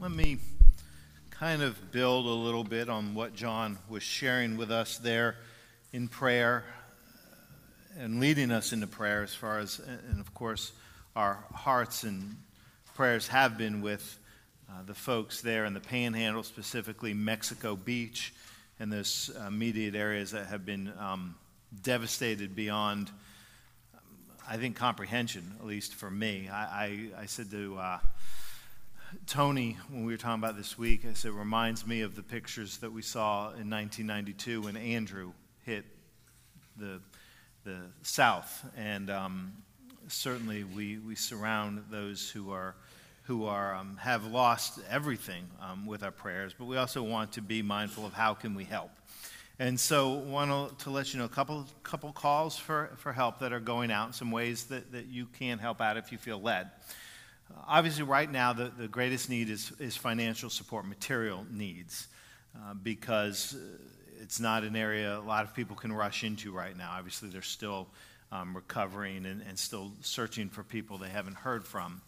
let me kind of build a little bit on what John was sharing with us there in prayer and leading us into prayer as far as, and of course, our hearts and prayers have been with uh, the folks there in the panhandle, specifically Mexico Beach and those uh, immediate areas that have been um, devastated beyond, I think, comprehension, at least for me. I, I, I said to uh, Tony when we were talking about this week, I said, reminds me of the pictures that we saw in 1992 when Andrew hit the, the South. And um, certainly we, we surround those who are who are, um, have lost everything um, with our prayers, but we also want to be mindful of how can we help. And so want to let you know a couple, couple calls for, for help that are going out, some ways that, that you can help out if you feel led. Obviously, right now, the, the greatest need is, is financial support, material needs, uh, because uh, it's not an area a lot of people can rush into right now. Obviously, they're still um, recovering and, and still searching for people they haven't heard from.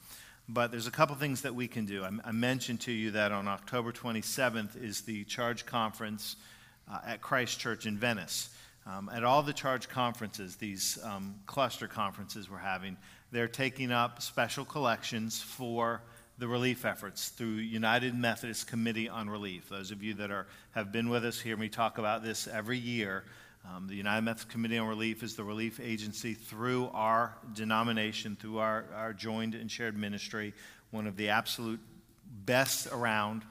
But there's a couple things that we can do. I, I mentioned to you that on October 27th is the Charge Conference uh, at Christ Church in Venice. Um, at all the Charge conferences, these um, cluster conferences we're having, they're taking up special collections for the relief efforts through United Methodist Committee on Relief. Those of you that are, have been with us hear me talk about this every year. Um, the United Methodist Committee on Relief is the relief agency through our denomination, through our, our joined and shared ministry, one of the absolute best around,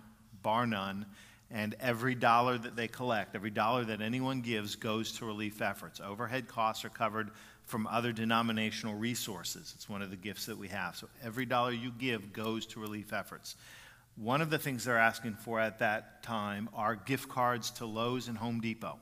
bar none. And every dollar that they collect, every dollar that anyone gives, goes to relief efforts. Overhead costs are covered from other denominational resources. It's one of the gifts that we have. So every dollar you give goes to relief efforts. One of the things they're asking for at that time are gift cards to Lowe's and Home Depot.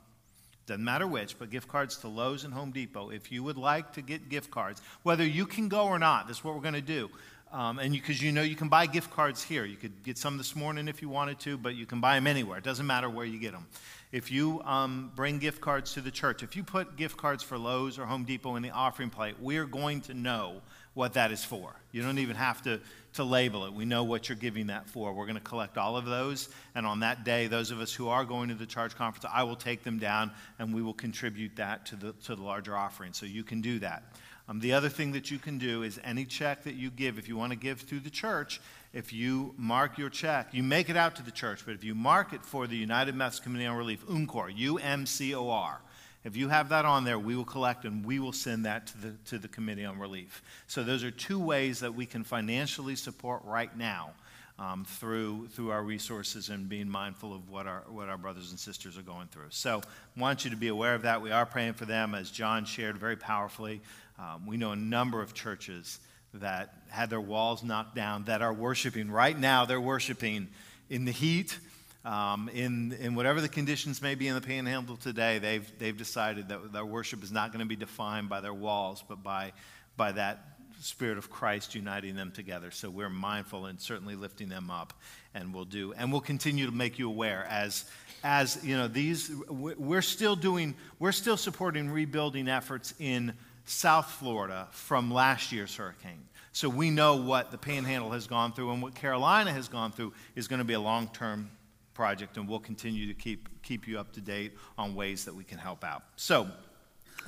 Doesn't matter which, but gift cards to Lowe's and Home Depot. If you would like to get gift cards, whether you can go or not, this is what we're going to do. Um, and because you, you know you can buy gift cards here. You could get some this morning if you wanted to, but you can buy them anywhere. It doesn't matter where you get them. If you um, bring gift cards to the church, if you put gift cards for Lowe's or Home Depot in the offering plate, we're going to know what that is for. You don't even have to, to label it. We know what you're giving that for. We're going to collect all of those. And on that day, those of us who are going to the charge conference, I will take them down and we will contribute that to the, to the larger offering. So you can do that. Um, the other thing that you can do is any check that you give, if you want to give through the church, if you mark your check, you make it out to the church, but if you mark it for the United Methodist Committee on Relief, UMCOR, U M C O R, if you have that on there, we will collect and we will send that to the, to the Committee on Relief. So, those are two ways that we can financially support right now um, through, through our resources and being mindful of what our, what our brothers and sisters are going through. So, I want you to be aware of that. We are praying for them, as John shared very powerfully. Um, we know a number of churches that had their walls knocked down that are worshiping. Right now, they're worshiping in the heat um, in, in whatever the conditions may be in the panhandle today, they've, they've decided that their worship is not going to be defined by their walls, but by, by that Spirit of Christ uniting them together. So we're mindful and certainly lifting them up, and we'll do. And we'll continue to make you aware as, as you know, these, we're still doing, we're still supporting rebuilding efforts in South Florida from last year's hurricane. So we know what the panhandle has gone through and what Carolina has gone through is going to be a long term project, and we'll continue to keep, keep you up to date on ways that we can help out. So,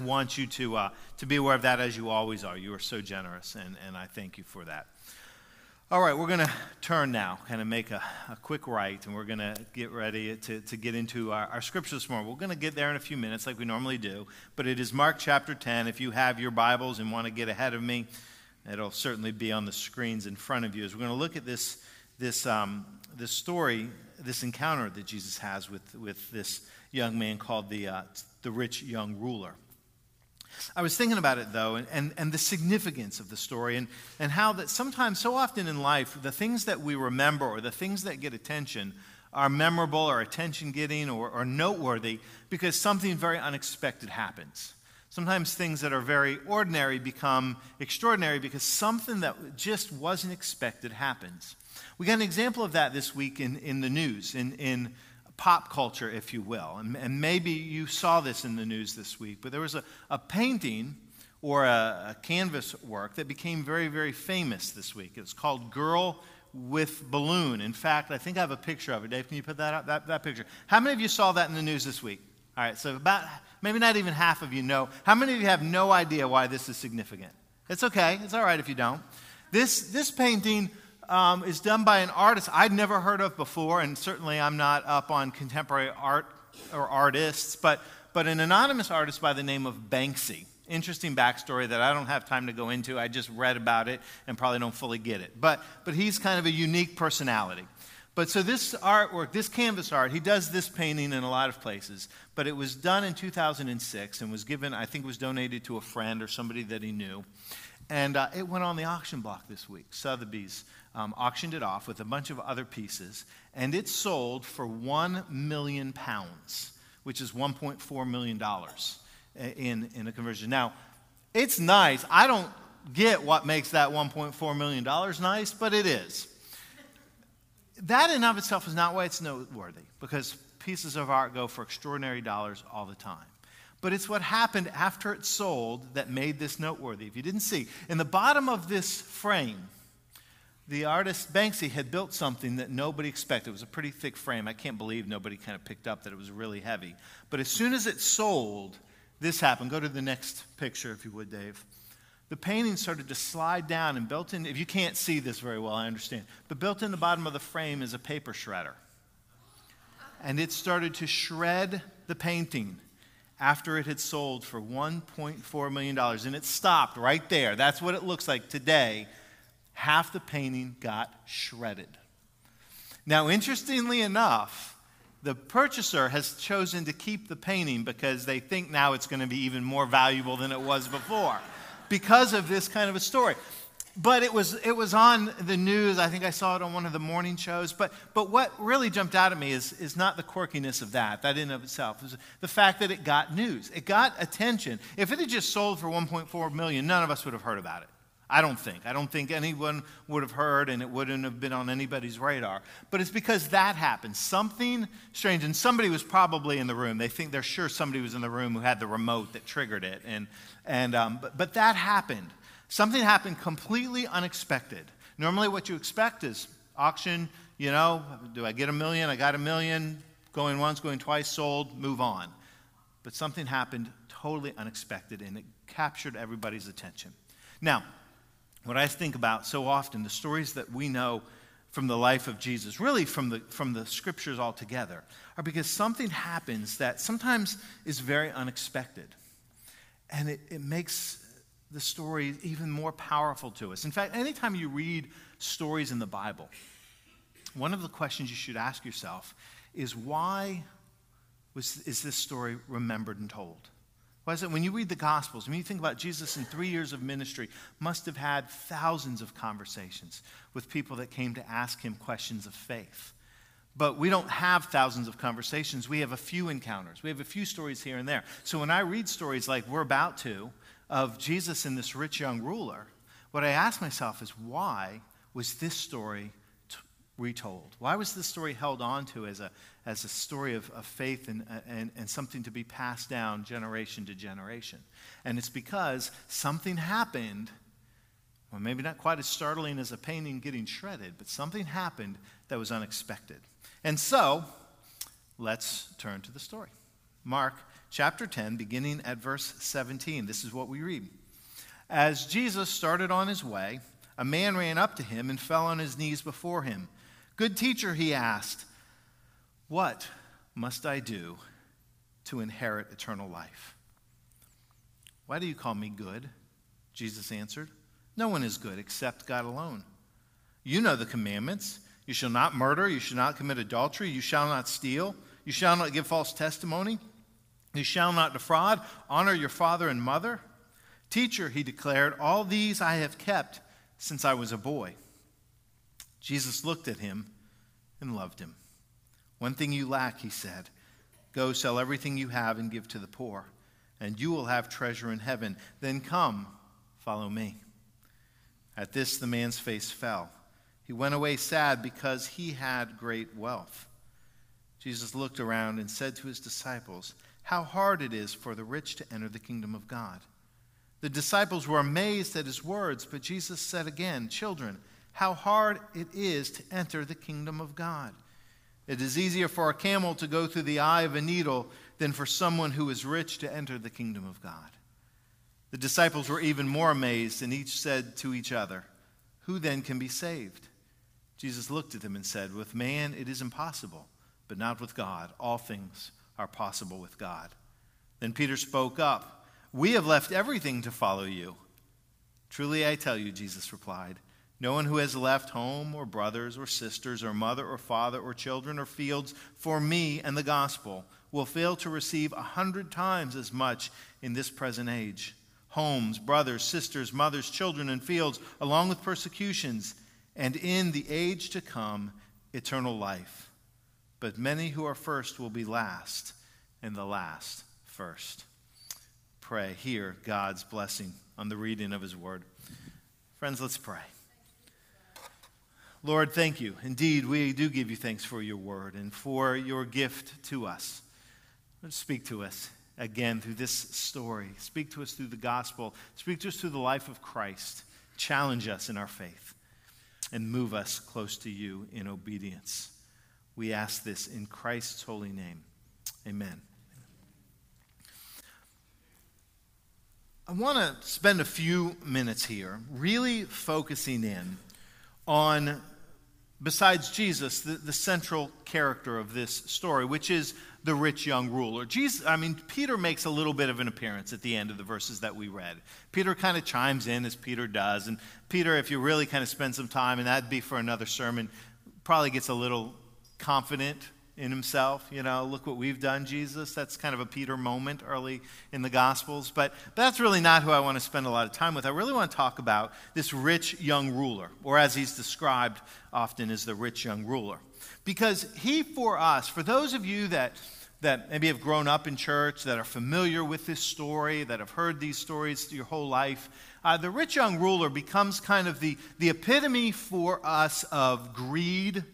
want you to, uh, to be aware of that as you always are. You are so generous, and, and I thank you for that. All right, we're going to turn now, kind of make a, a quick right, and we're going to get ready to, to get into our, our scripture this morning. We're going to get there in a few minutes, like we normally do, but it is Mark chapter 10. If you have your Bibles and want to get ahead of me, it'll certainly be on the screens in front of you. As we're going to look at this, this, um, this story this encounter that Jesus has with, with this young man called the, uh, the rich young ruler. I was thinking about it though, and, and, and, the significance of the story, and, and how that sometimes, so often in life, the things that we remember or the things that get attention are memorable or attention getting or, or noteworthy because something very unexpected happens. Sometimes things that are very ordinary become extraordinary because something that just wasn't expected happens. We got an example of that this week in, in the news, in, in pop culture, if you will. And, and maybe you saw this in the news this week, but there was a, a painting or a, a canvas work that became very, very famous this week. It's called Girl with balloon. In fact, I think I have a picture of it. Dave, can you put that up? That, that picture. How many of you saw that in the news this week? All right, so about maybe not even half of you know. How many of you have no idea why this is significant? It's okay. It's all right if you don't. This, this painting um, is done by an artist I'd never heard of before, and certainly I'm not up on contemporary art or artists, but, but an anonymous artist by the name of Banksy. Interesting backstory that I don't have time to go into. I just read about it and probably don't fully get it. But, but he's kind of a unique personality. But so this artwork, this canvas art, he does this painting in a lot of places, but it was done in 2006 and was given, I think, was donated to a friend or somebody that he knew. And uh, it went on the auction block this week. Sotheby's um, auctioned it off with a bunch of other pieces, and it sold for one million pounds, which is 1.4 million dollars in in a conversion. Now, it's nice. I don't get what makes that 1.4 million dollars nice, but it is. That in and of itself is not why it's noteworthy, because pieces of art go for extraordinary dollars all the time. But it's what happened after it sold that made this noteworthy. If you didn't see, in the bottom of this frame, the artist Banksy had built something that nobody expected. It was a pretty thick frame. I can't believe nobody kind of picked up that it was really heavy. But as soon as it sold, this happened. Go to the next picture, if you would, Dave. The painting started to slide down and built in, if you can't see this very well, I understand, but built in the bottom of the frame is a paper shredder. And it started to shred the painting after it had sold for $1.4 million. And it stopped right there. That's what it looks like today half the painting got shredded. Now, interestingly enough, the purchaser has chosen to keep the painting because they think now it's going to be even more valuable than it was before because of this kind of a story. But it was, it was on the news. I think I saw it on one of the morning shows. But, but what really jumped out at me is, is not the quirkiness of that, that in of itself. It the fact that it got news. It got attention. If it had just sold for 1.4 million, none of us would have heard about it. I don't think. I don't think anyone would have heard and it wouldn't have been on anybody's radar. But it's because that happened. Something strange. And somebody was probably in the room. They think they're sure somebody was in the room who had the remote that triggered it. And, and, um, but, but that happened. Something happened completely unexpected. Normally, what you expect is auction, you know, do I get a million? I got a million. Going once, going twice, sold, move on. But something happened totally unexpected and it captured everybody's attention. Now, what I think about so often, the stories that we know from the life of Jesus, really from the, from the scriptures altogether, are because something happens that sometimes is very unexpected. And it, it makes the story even more powerful to us. In fact, anytime you read stories in the Bible, one of the questions you should ask yourself is why was, is this story remembered and told? Why is it when you read the Gospels, when you think about Jesus in three years of ministry, must have had thousands of conversations with people that came to ask him questions of faith. But we don't have thousands of conversations. We have a few encounters. We have a few stories here and there. So when I read stories like we're about to of Jesus and this rich young ruler, what I ask myself is why was this story retold? Why was this story held on to as a, as a story of, of faith and, and, and something to be passed down generation to generation? And it's because something happened, well, maybe not quite as startling as a painting getting shredded, but something happened that was unexpected. And so, let's turn to the story. Mark chapter 10, beginning at verse 17. This is what we read. As Jesus started on his way, a man ran up to him and fell on his knees before him. Good teacher, he asked, What must I do to inherit eternal life? Why do you call me good? Jesus answered, No one is good except God alone. You know the commandments. You shall not murder, you shall not commit adultery, you shall not steal, you shall not give false testimony, you shall not defraud, honor your father and mother. Teacher, he declared, all these I have kept since I was a boy. Jesus looked at him and loved him. One thing you lack, he said. Go sell everything you have and give to the poor, and you will have treasure in heaven. Then come, follow me. At this, the man's face fell. He went away sad because he had great wealth. Jesus looked around and said to his disciples, How hard it is for the rich to enter the kingdom of God. The disciples were amazed at his words, but Jesus said again, Children, how hard it is to enter the kingdom of God. It is easier for a camel to go through the eye of a needle than for someone who is rich to enter the kingdom of God. The disciples were even more amazed, and each said to each other, Who then can be saved? Jesus looked at them and said, With man it is impossible, but not with God. All things are possible with God. Then Peter spoke up, We have left everything to follow you. Truly I tell you, Jesus replied, no one who has left home or brothers or sisters or mother or father or children or fields for me and the gospel will fail to receive a hundred times as much in this present age homes, brothers, sisters, mothers, children, and fields, along with persecutions, and in the age to come, eternal life. But many who are first will be last, and the last first. Pray, hear God's blessing on the reading of His word. Friends, let's pray. Lord, thank you. Indeed, we do give you thanks for your word and for your gift to us. Lord, speak to us again through this story. Speak to us through the gospel. Speak to us through the life of Christ. Challenge us in our faith and move us close to you in obedience. We ask this in Christ's holy name. Amen. I want to spend a few minutes here really focusing in on besides Jesus, the, the central character of this story, which is the rich young ruler. Jesus, I mean, Peter makes a little bit of an appearance at the end of the verses that we read. Peter kind of chimes in as Peter does. And Peter, if you really kind of spend some time, and that'd be for another sermon, probably gets a little confident in himself. You know, look what we've done, Jesus. That's kind of a Peter moment early in the Gospels. But that's really not who I want to spend a lot of time with. I really want to talk about this rich young ruler, or as he's described often as the rich young ruler. Because he, for us, for those of you that that maybe have grown up in church, that are familiar with this story, that have heard these stories your whole life, uh, the rich young ruler becomes kind of the, the epitome for us of greed,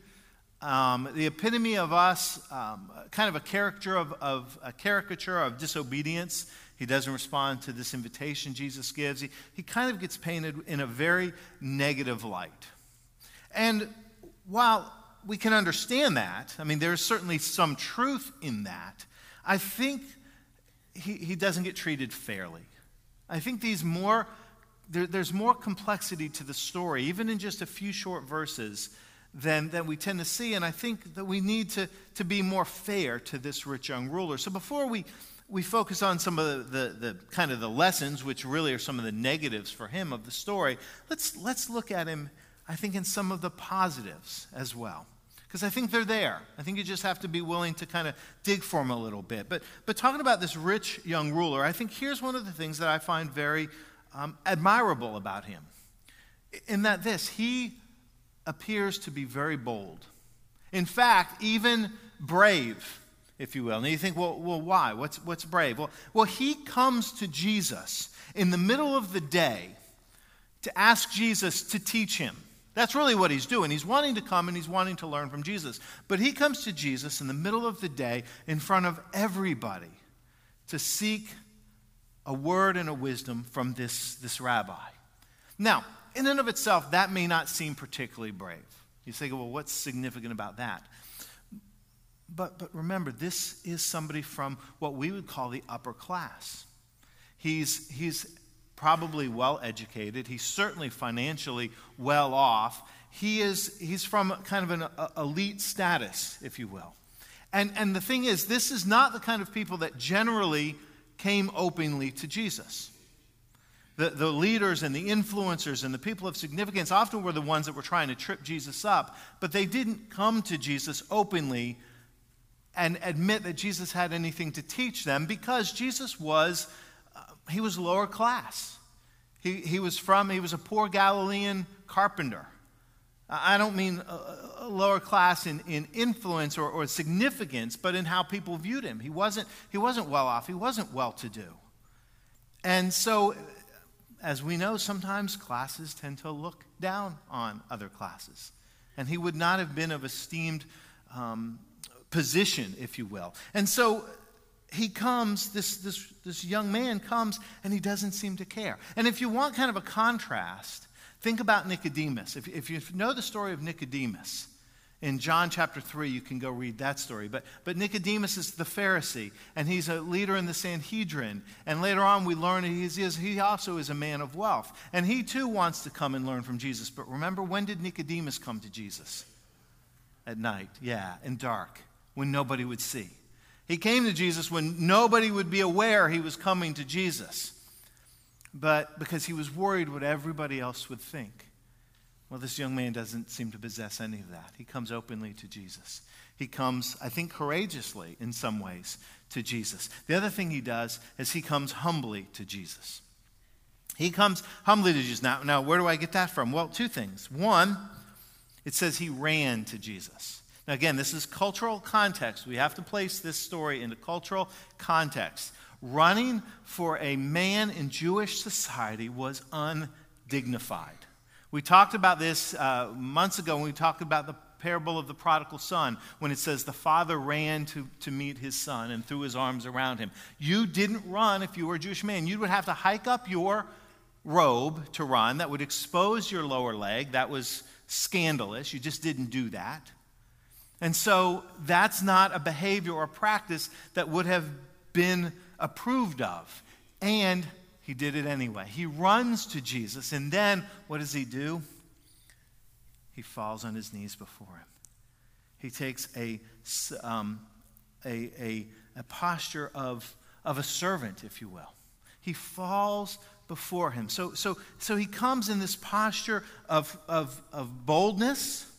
um, the epitome of us, um, kind of a character of, of, a caricature of disobedience. He doesn't respond to this invitation Jesus gives. He, he kind of gets painted in a very negative light. And while we can understand that, I mean, there's certainly some truth in that, I think he, he doesn't get treated fairly. I think these more, there, there's more complexity to the story, even in just a few short verses than, than we tend to see. And I think that we need to, to be more fair to this rich young ruler. So before we, we focus on some of the, the, the, kind of the lessons, which really are some of the negatives for him of the story, let's, let's look at him, I think, in some of the positives as well. Because I think they're there. I think you just have to be willing to kind of dig for them a little bit. But, but talking about this rich young ruler, I think here's one of the things that I find very um, admirable about him. In that this, he appears to be very bold. In fact, even brave, if you will. And you think, well, well why? What's, what's brave? Well, well, he comes to Jesus in the middle of the day to ask Jesus to teach him. That's really what he's doing. He's wanting to come and he's wanting to learn from Jesus. But he comes to Jesus in the middle of the day in front of everybody to seek a word and a wisdom from this, this rabbi. Now, in and of itself, that may not seem particularly brave. You say, well, what's significant about that? But, but remember, this is somebody from what we would call the upper class. He's, he's probably well educated. He's certainly financially well off. He is, he's from kind of an uh, elite status, if you will. And, and the thing is, this is not the kind of people that generally came openly to Jesus the, the leaders and the influencers and the people of significance often were the ones that were trying to trip Jesus up, but they didn't come to Jesus openly and admit that Jesus had anything to teach them because Jesus was, uh, he was lower class. He, he was from, he was a poor Galilean carpenter. I don't mean lower class in, in influence or, or significance, but in how people viewed him. He wasn't, he wasn't well off, he wasn't well to do. And so as we know, sometimes classes tend to look down on other classes. And he would not have been of esteemed um, position, if you will. And so he comes, this, this, this young man comes, and he doesn't seem to care. And if you want kind of a contrast, Think about Nicodemus. If, if you know the story of Nicodemus, in John chapter 3, you can go read that story. But, but Nicodemus is the Pharisee, and he's a leader in the Sanhedrin. And later on, we learn he, is, he also is a man of wealth. And he too wants to come and learn from Jesus. But remember, when did Nicodemus come to Jesus? At night, yeah, in dark, when nobody would see. He came to Jesus when nobody would be aware he was coming to Jesus. But because he was worried what everybody else would think. Well, this young man doesn't seem to possess any of that. He comes openly to Jesus. He comes, I think, courageously in some ways to Jesus. The other thing he does is he comes humbly to Jesus. He comes humbly to Jesus. Now, now where do I get that from? Well, two things. One, it says he ran to Jesus. Now, again, this is cultural context. We have to place this story into cultural context. Running for a man in Jewish society was undignified. We talked about this uh, months ago when we talked about the parable of the prodigal son, when it says the father ran to, to meet his son and threw his arms around him. You didn't run if you were a Jewish man. You would have to hike up your robe to run. That would expose your lower leg. That was scandalous. You just didn't do that. And so that's not a behavior or practice that would have been approved of. And he did it anyway. He runs to Jesus, and then what does he do? He falls on his knees before him. He takes a, um, a, a, a posture of, of a servant, if you will. He falls before him. So, so, so he comes in this posture of, of, of boldness.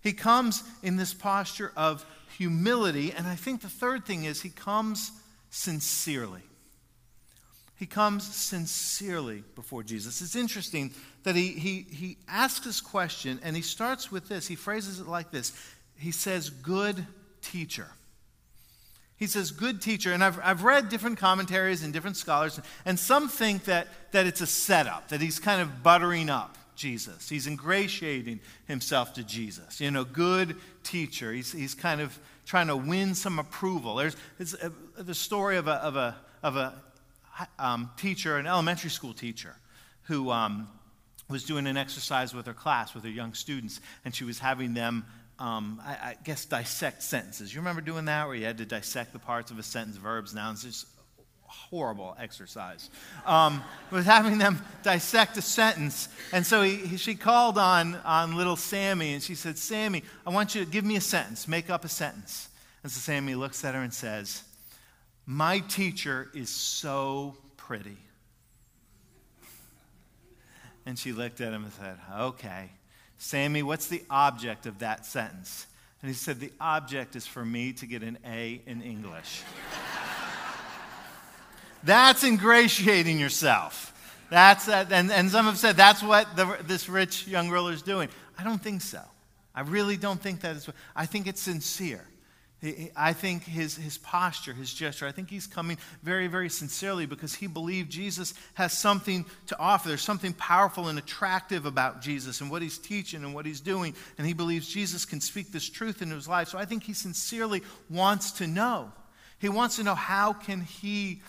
He comes in this posture of humility. And I think the third thing is he comes sincerely. He comes sincerely before Jesus. It's interesting that he, he, he asks this question and he starts with this. He phrases it like this He says, Good teacher. He says, Good teacher. And I've, I've read different commentaries and different scholars, and some think that, that it's a setup, that he's kind of buttering up Jesus. He's ingratiating himself to Jesus. You know, good teacher. He's, he's kind of trying to win some approval. There's a, uh, the story of a, of a, of a um, teacher, an elementary school teacher, who um, was doing an exercise with her class, with her young students, and she was having them, um, I, I, guess, dissect sentences. You remember doing that, where you had to dissect the parts of a sentence, verbs, nouns? Just horrible exercise. Um, was having them dissect a sentence, and so he, he, she called on on little Sammy, and she said, "Sammy, I want you to give me a sentence. Make up a sentence." And so Sammy looks at her and says. My teacher is so pretty. And she looked at him and said, Okay, Sammy, what's the object of that sentence? And he said, The object is for me to get an A in English. that's ingratiating yourself. That's, uh, and, and some have said that's what the, this rich young girl is doing. I don't think so. I really don't think that is. I think it's sincere. I think his, his posture, his gesture, I think he's coming very, very sincerely because he believed Jesus has something to offer. There's something powerful and attractive about Jesus and what he's teaching and what he's doing. And he believes Jesus can speak this truth into his life. So I think he sincerely wants to know. He wants to know how can he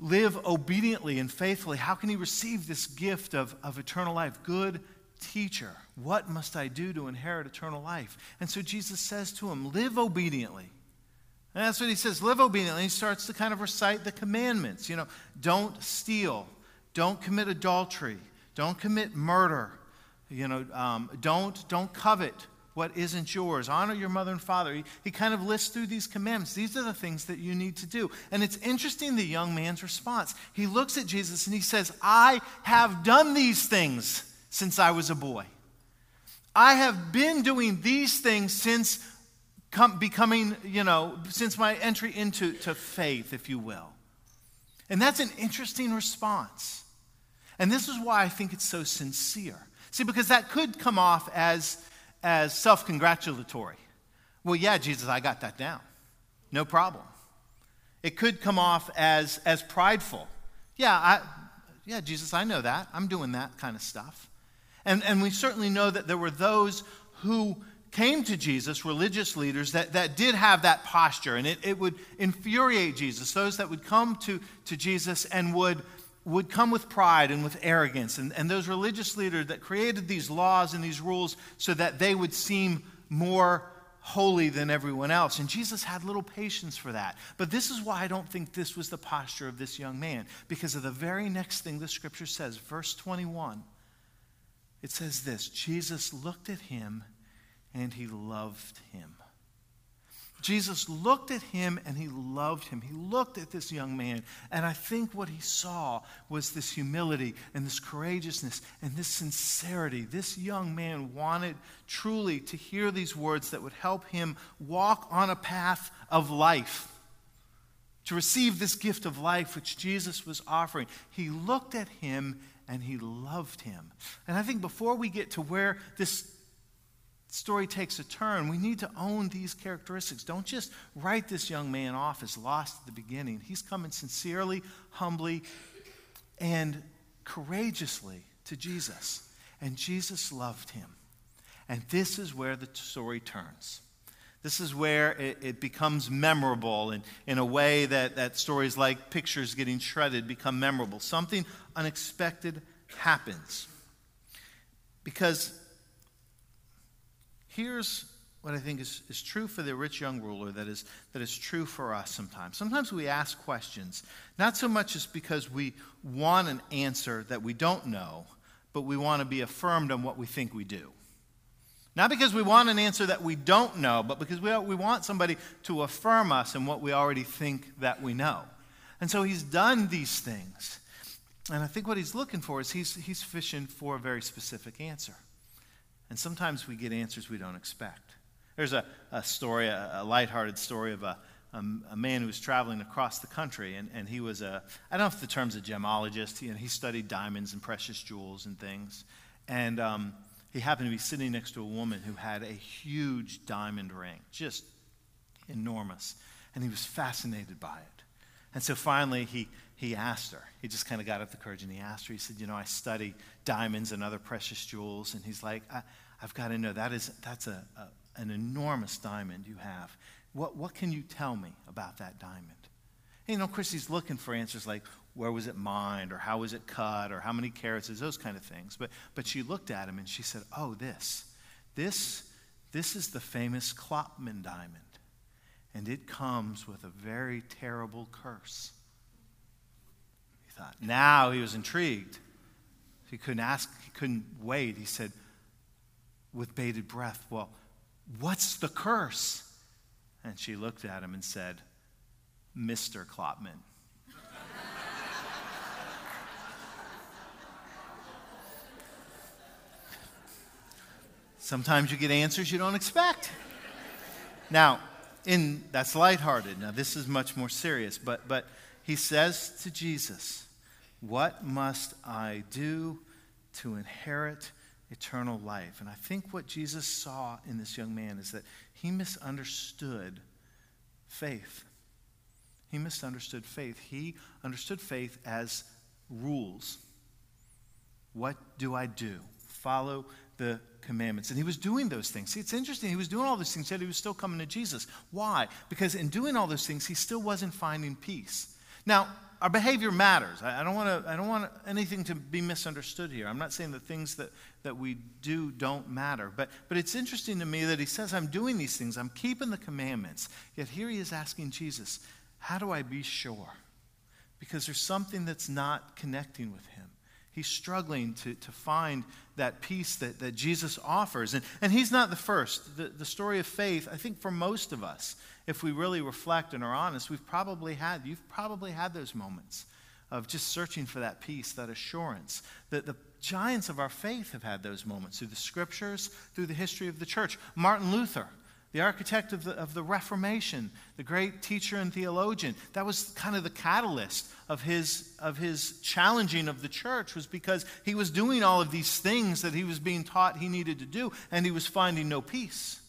live obediently and faithfully? How can he receive this gift of, of eternal life? Good Teacher, what must I do to inherit eternal life? And so Jesus says to him, Live obediently. And that's what he says, live obediently. He starts to kind of recite the commandments. You know, don't steal, don't commit adultery, don't commit murder, you know, um, don't, don't covet what isn't yours, honor your mother and father. He, he kind of lists through these commandments. These are the things that you need to do. And it's interesting the young man's response. He looks at Jesus and he says, I have done these things since I was a boy. I have been doing these things since com- becoming, you know, since my entry into to faith, if you will. And that's an interesting response. And this is why I think it's so sincere. See, because that could come off as, as self congratulatory. Well, yeah, Jesus, I got that down. No problem. It could come off as, as prideful. Yeah, I, yeah, Jesus, I know that. I'm doing that kind of stuff. And, and we certainly know that there were those who came to Jesus, religious leaders, that, that did have that posture, and it, it would infuriate Jesus. Those that would come to, to Jesus and would would come with pride and with arrogance. And, and those religious leaders that created these laws and these rules so that they would seem more holy than everyone else. And Jesus had little patience for that. But this is why I don't think this was the posture of this young man, because of the very next thing the scripture says, verse 21. It says this Jesus looked at him and he loved him. Jesus looked at him and he loved him. He looked at this young man, and I think what he saw was this humility and this courageousness and this sincerity. This young man wanted truly to hear these words that would help him walk on a path of life, to receive this gift of life which Jesus was offering. He looked at him and he loved him. And I think before we get to where this story takes a turn, we need to own these characteristics. Don't just write this young man off as lost at the beginning. He's coming sincerely, humbly, and courageously to Jesus. And Jesus loved him. And this is where the story turns. This is where it, it becomes memorable in, in a way that, that stories like pictures getting shredded become memorable. Something unexpected happens. Because Here's what I think is, is true for the rich young ruler that is, that is true for us sometimes. Sometimes we ask questions, not so much as because we want an answer that we don't know, but we want to be affirmed on what we think we do. Not because we want an answer that we don't know, but because we, we want somebody to affirm us in what we already think that we know. And so he's done these things. And I think what he's looking for is he's, he's fishing for a very specific answer. And sometimes we get answers we don't expect. There's a, a story, a, a lighthearted story of a, a, a, man who was traveling across the country, and, and he was a, I don't know if the term's a gemologist, he, he studied diamonds and precious jewels and things. And um, he happened to be sitting next to a woman who had a huge diamond ring, just enormous. And he was fascinated by it. And so finally, he, he asked her. He just kind of got up the courage and he asked her. He said, You know, I study diamonds and other precious jewels. And he's like, I, I've got to know that is, that's a, a, an enormous diamond you have. What, what can you tell me about that diamond? And, you know, he's looking for answers like, where was it mined, or how was it cut, or how many carats is, those kind of things. But, but she looked at him and she said, oh, this, this, this is the famous Klopman diamond. And it comes with a very terrible curse. He thought, now he was intrigued. He couldn't ask, he couldn't wait. He said, with bated breath, Well, what's the curse? And she looked at him and said, Mr. Klopman. Sometimes you get answers you don't expect. Now, in that's lighthearted. Now this is much more serious, but but he says to Jesus, "What must I do to inherit eternal life. And I think what Jesus saw in this young man is that he misunderstood faith. He misunderstood faith. He understood faith as rules. What do I do? Follow the commandments. And he was doing those things. See, it's interesting. He was doing all those things, yet he was still coming to Jesus. Why? Because in doing all those things, he still wasn't finding peace. Now, our behavior matters. I, don't want to. I don't want anything to be misunderstood here. I'm not saying the things that, that we do don't matter, but but it's interesting to me that he says, "I'm doing these things. I'm keeping the commandments." Yet here he is asking Jesus, "How do I be sure?" Because there's something that's not connecting with him. He's struggling to, to find that peace that, that Jesus offers. And, and he's not the first. The, the story of faith, I think for most of us, if we really reflect and are honest, we've probably had, you've probably had those moments of just searching for that peace, that assurance. That the giants of our faith have had those moments through the scriptures, through the history of the church. Martin Luther, the architect of the, of the Reformation, the great teacher and theologian. That was kind of the catalyst of his, of his challenging of the church, was because he was doing all of these things that he was being taught he needed to do, and he was finding no peace.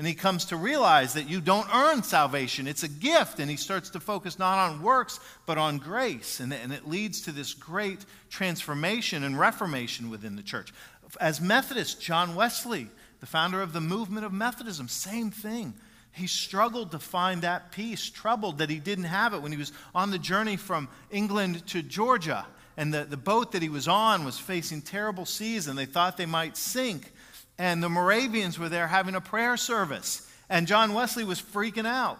And he comes to realize that you don't earn salvation, it's a gift. And he starts to focus not on works, but on grace. And, and it leads to this great transformation and reformation within the church. As Methodist, John Wesley, the founder of the movement of Methodism, same thing. He struggled to find that peace, troubled that he didn't have it when he was on the journey from England to Georgia and the, the boat that he was on was facing terrible seas, and they thought they might sink. And the Moravians were there having a prayer service, and John Wesley was freaking out.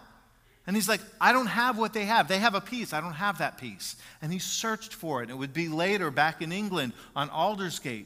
And he's like, I don't have what they have. They have a peace. I don't have that peace. And he searched for it. It would be later back in England on Aldersgate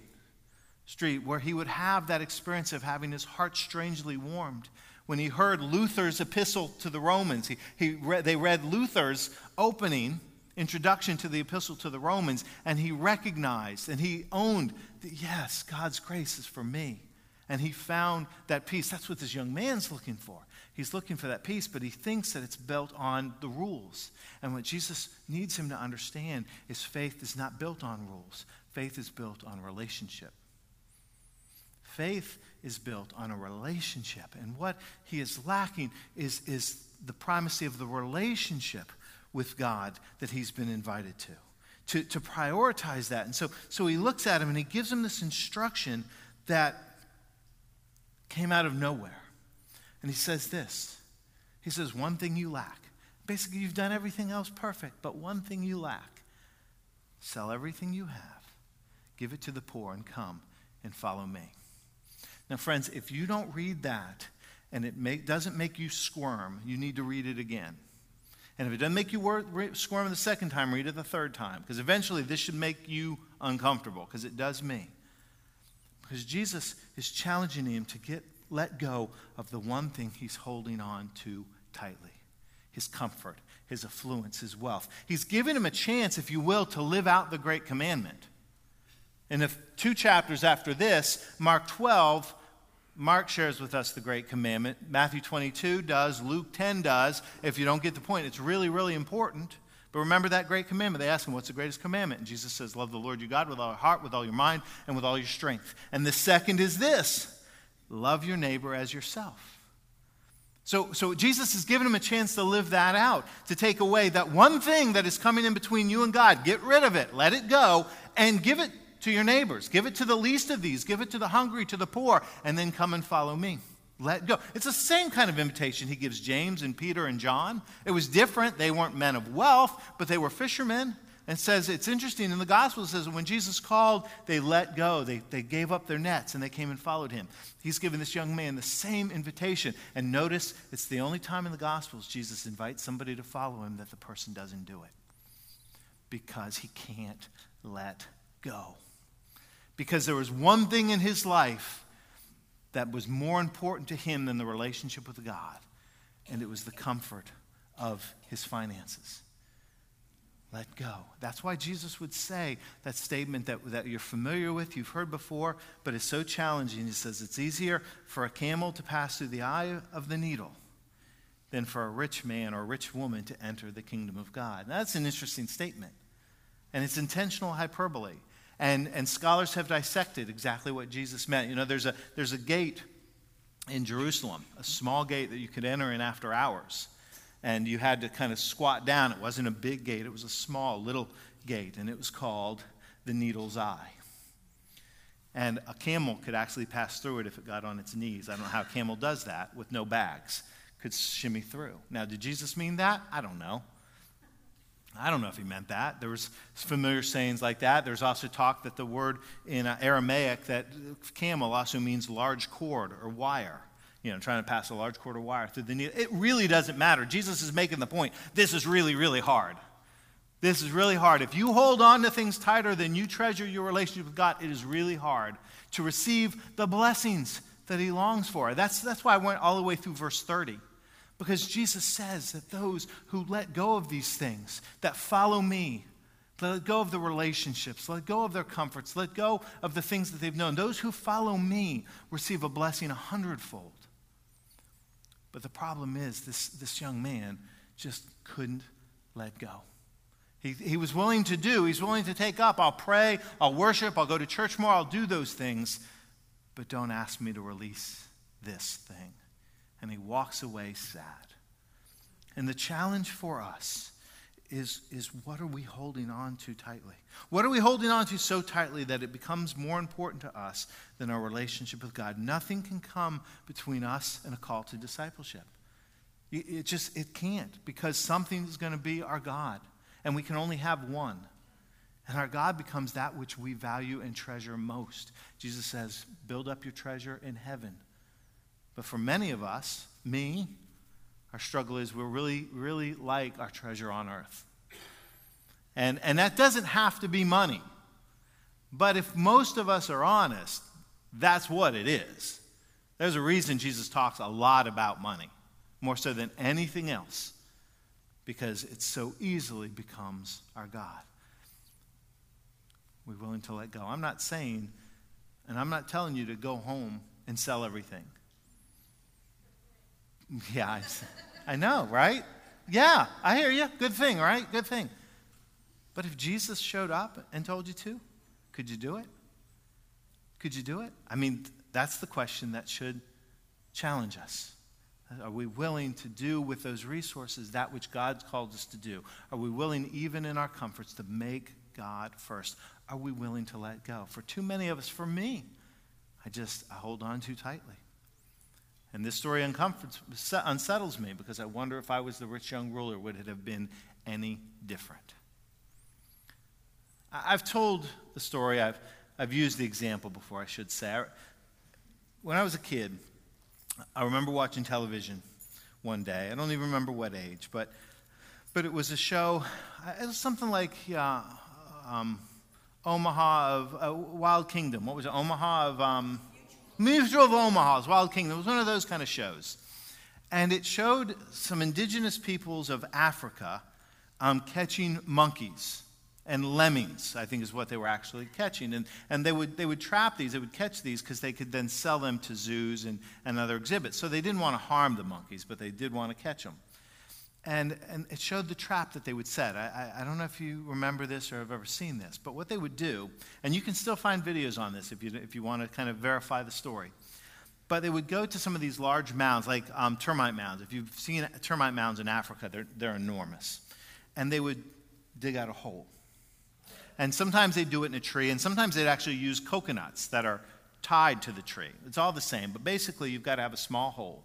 Street where he would have that experience of having his heart strangely warmed. When he heard Luther's epistle to the Romans, he, he read, they read Luther's opening introduction to the epistle to the Romans, and he recognized and he owned that, yes, God's grace is for me. And he found that peace. That's what this young man's looking for. He's looking for that peace, but he thinks that it's built on the rules. And what Jesus needs him to understand is faith is not built on rules, faith is built on relationship. Faith is built on a relationship. And what he is lacking is, is the primacy of the relationship with God that he's been invited to. To, to prioritize that. And so, so he looks at him and he gives him this instruction that came out of nowhere. And he says this He says, One thing you lack. Basically, you've done everything else perfect, but one thing you lack. Sell everything you have, give it to the poor, and come and follow me. Now, friends, if you don't read that and it make, doesn't make you squirm, you need to read it again. And if it doesn't make you wor- squirm the second time, read it the third time. Because eventually this should make you uncomfortable, because it does me. Because Jesus is challenging him to get let go of the one thing he's holding on to tightly his comfort, his affluence, his wealth. He's giving him a chance, if you will, to live out the great commandment. And if two chapters after this, Mark 12, Mark shares with us the great commandment. Matthew 22 does, Luke 10 does. If you don't get the point, it's really, really important. But remember that great commandment. They ask him, What's the greatest commandment? And Jesus says, Love the Lord your God with all your heart, with all your mind, and with all your strength. And the second is this love your neighbor as yourself. So, so Jesus has given him a chance to live that out, to take away that one thing that is coming in between you and God. Get rid of it, let it go, and give it to your neighbors. Give it to the least of these. Give it to the hungry, to the poor, and then come and follow me. Let go. It's the same kind of invitation he gives James and Peter and John. It was different. They weren't men of wealth, but they were fishermen. And says it's interesting in the gospel it says when Jesus called, they let go. They, they gave up their nets and they came and followed him. He's given this young man the same invitation. And notice it's the only time in the gospels Jesus invites somebody to follow him that the person doesn't do it. Because he can't let go because there was one thing in his life that was more important to him than the relationship with God, and it was the comfort of his finances. Let go. That's why Jesus would say that statement that, that you're familiar with, you've heard before, but it's so challenging. He says it's easier for a camel to pass through the eye of the needle than for a rich man or a rich woman to enter the kingdom of God. Now, that's an interesting statement, and it's intentional hyperbole. And, and scholars have dissected exactly what Jesus meant. You know, there's a, there's a gate in Jerusalem, a small gate that you could enter in after hours. And you had to kind of squat down. It wasn't a big gate, it was a small little gate, and it was called the Needle's Eye. And a camel could actually pass through it if it got on its knees. I don't know how a camel does that with no bags, could shimmy through. Now, did Jesus mean that? I don't know. I don't know if he meant that. There was familiar sayings like that. There's also talk that the word in Aramaic that camel also means large cord or wire. You know, trying to pass a large cord or wire through the needle. It really doesn't matter. Jesus is making the point. This is really, really hard. This is really hard. If you hold on to things tighter than you treasure your relationship with God, it is really hard to receive the blessings that he longs for. That's, that's why I went all the way through verse 30. Because Jesus says that those who let go of these things, that follow me, let go of the relationships, let go of their comforts, let go of the things that they've known, those who follow me receive a blessing a hundredfold. But the problem is, this, this young man just couldn't let go. He, he was willing to do, he's willing to take up. I'll pray, I'll worship, I'll go to church more, I'll do those things. But don't ask me to release this thing and he walks away sad. And the challenge for us is, is what are we holding on to tightly? What are we holding on to so tightly that it becomes more important to us than our relationship with God? Nothing can come between us and a call to discipleship. It just it can't because something is going to be our God, and we can only have one. And our God becomes that which we value and treasure most. Jesus says, build up your treasure in heaven. But for many of us, me, our struggle is we're really, really like our treasure on earth. And, and that doesn't have to be money. But if most of us are honest, that's what it is. There's a reason Jesus talks a lot about money, more so than anything else, because it so easily becomes our God. We're willing to let go. I'm not saying, and I'm not telling you to go home and sell everything. Yeah, I, I know, right? Yeah, I hear you. Good thing, right? Good thing. But if Jesus showed up and told you to, could you do it? Could you do it? I mean, that's the question that should challenge us. Are we willing to do with those resources that which God's called us to do? Are we willing, even in our comforts, to make God first? Are we willing to let go? For too many of us, for me, I just I hold on too tightly. And this story unsettles me because I wonder if I was the rich young ruler, would it have been any different? I've told the story, I've, I've used the example before, I should say. When I was a kid, I remember watching television one day. I don't even remember what age, but, but it was a show, it was something like uh, um, Omaha of uh, Wild Kingdom. What was it? Omaha of. Um, Mutual of Omaha's Wild Kingdom. It was one of those kind of shows. And it showed some indigenous peoples of Africa um, catching monkeys and lemmings, I think is what they were actually catching. And, and they, would, they would trap these, they would catch these because they could then sell them to zoos and, and other exhibits. So they didn't want to harm the monkeys, but they did want to catch them. And, and it showed the trap that they would set. I, I, I, don't know if you remember this or have ever seen this, but what they would do, and you can still find videos on this if you, if you want to kind of verify the story. But they would go to some of these large mounds, like um, termite mounds. If you've seen termite mounds in Africa, they're, they're enormous. And they would dig out a hole and sometimes they'd do it in a tree, and sometimes they'd actually use coconuts that are tied to the tree. It's all the same, but basically, you've got to have a small hole.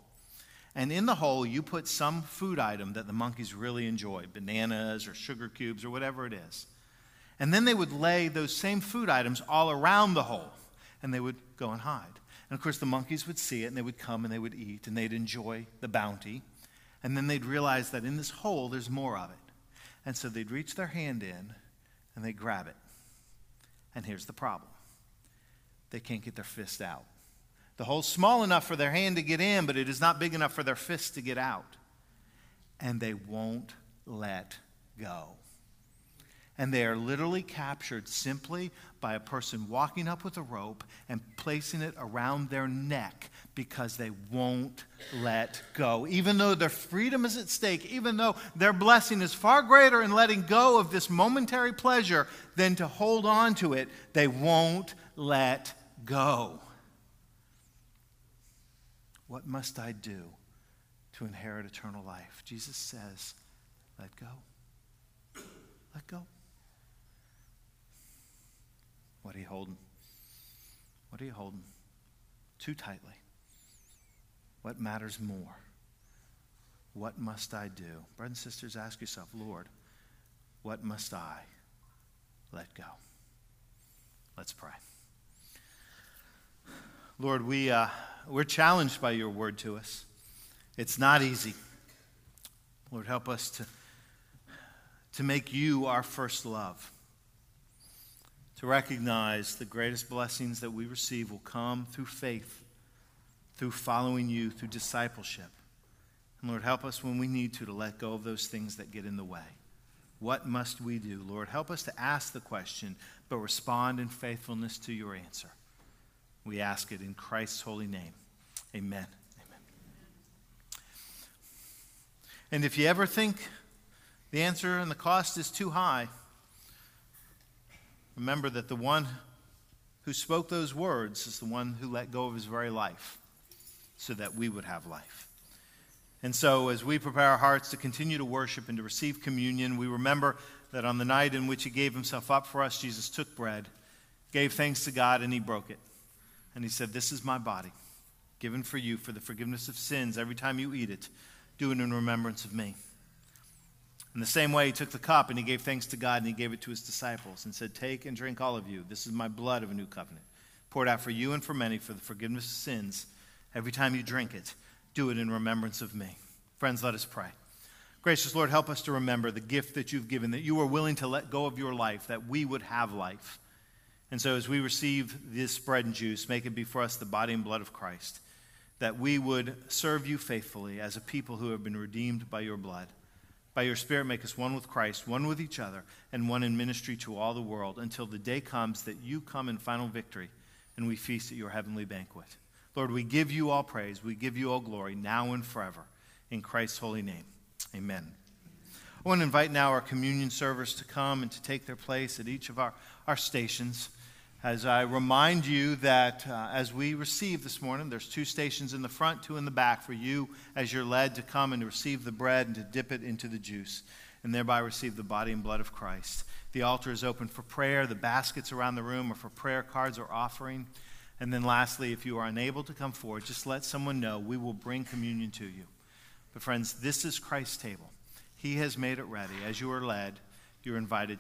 And in the hole, you put some food item that the monkeys really enjoy bananas or sugar cubes or whatever it is. And then they would lay those same food items all around the hole, and they would go and hide. And of course, the monkeys would see it, and they would come and they would eat, and they'd enjoy the bounty. And then they'd realize that in this hole, there's more of it. And so they'd reach their hand in and they'd grab it. And here's the problem they can't get their fist out. The hole's small enough for their hand to get in, but it is not big enough for their fist to get out. And they won't let go. And they are literally captured simply by a person walking up with a rope and placing it around their neck because they won't let go. Even though their freedom is at stake, even though their blessing is far greater in letting go of this momentary pleasure than to hold on to it, they won't let go. What must I do to inherit eternal life? Jesus says, let go. Let go. What are you holding? What are you holding? Too tightly. What matters more? What must I do? Brothers and sisters, ask yourself, Lord, what must I let go? Let's pray. Lord, we, uh, we're challenged by your word to us. It's not easy. Lord, help us to, to make you our first love to recognize the greatest blessings that we receive will come through faith, through following you, through discipleship. And Lord, help us when we need to to let go of those things that get in the way. What must we do? Lord, help us to ask the question, but respond in faithfulness to your answer. We ask it in Christ's holy name. Amen. Amen. And if you ever think the answer and the cost is too high, remember that the one who spoke those words is the one who let go of his very life so that we would have life. And so, as we prepare our hearts to continue to worship and to receive communion, we remember that on the night in which he gave himself up for us, Jesus took bread, gave thanks to God, and he broke it. And he said, This is my body, given for you for the forgiveness of sins. Every time you eat it, do it in remembrance of me. In the same way, he took the cup and he gave thanks to God and he gave it to his disciples and said, Take and drink, all of you. This is my blood of a new covenant, poured out for you and for many for the forgiveness of sins. Every time you drink it, do it in remembrance of me. Friends, let us pray. Gracious Lord, help us to remember the gift that you've given, that you were willing to let go of your life, that we would have life. And so, as we receive this bread and juice, make it be for us the body and blood of Christ, that we would serve you faithfully as a people who have been redeemed by your blood. By your Spirit, make us one with Christ, one with each other, and one in ministry to all the world until the day comes that you come in final victory and we feast at your heavenly banquet. Lord, we give you all praise. We give you all glory now and forever. In Christ's holy name, amen. I want to invite now our communion servers to come and to take their place at each of our, our stations. As I remind you that uh, as we receive this morning, there's two stations in the front, two in the back for you as you're led to come and to receive the bread and to dip it into the juice and thereby receive the body and blood of Christ. The altar is open for prayer. The baskets around the room are for prayer cards or offering. And then lastly, if you are unable to come forward, just let someone know. We will bring communion to you. But friends, this is Christ's table. He has made it ready. As you are led, you're invited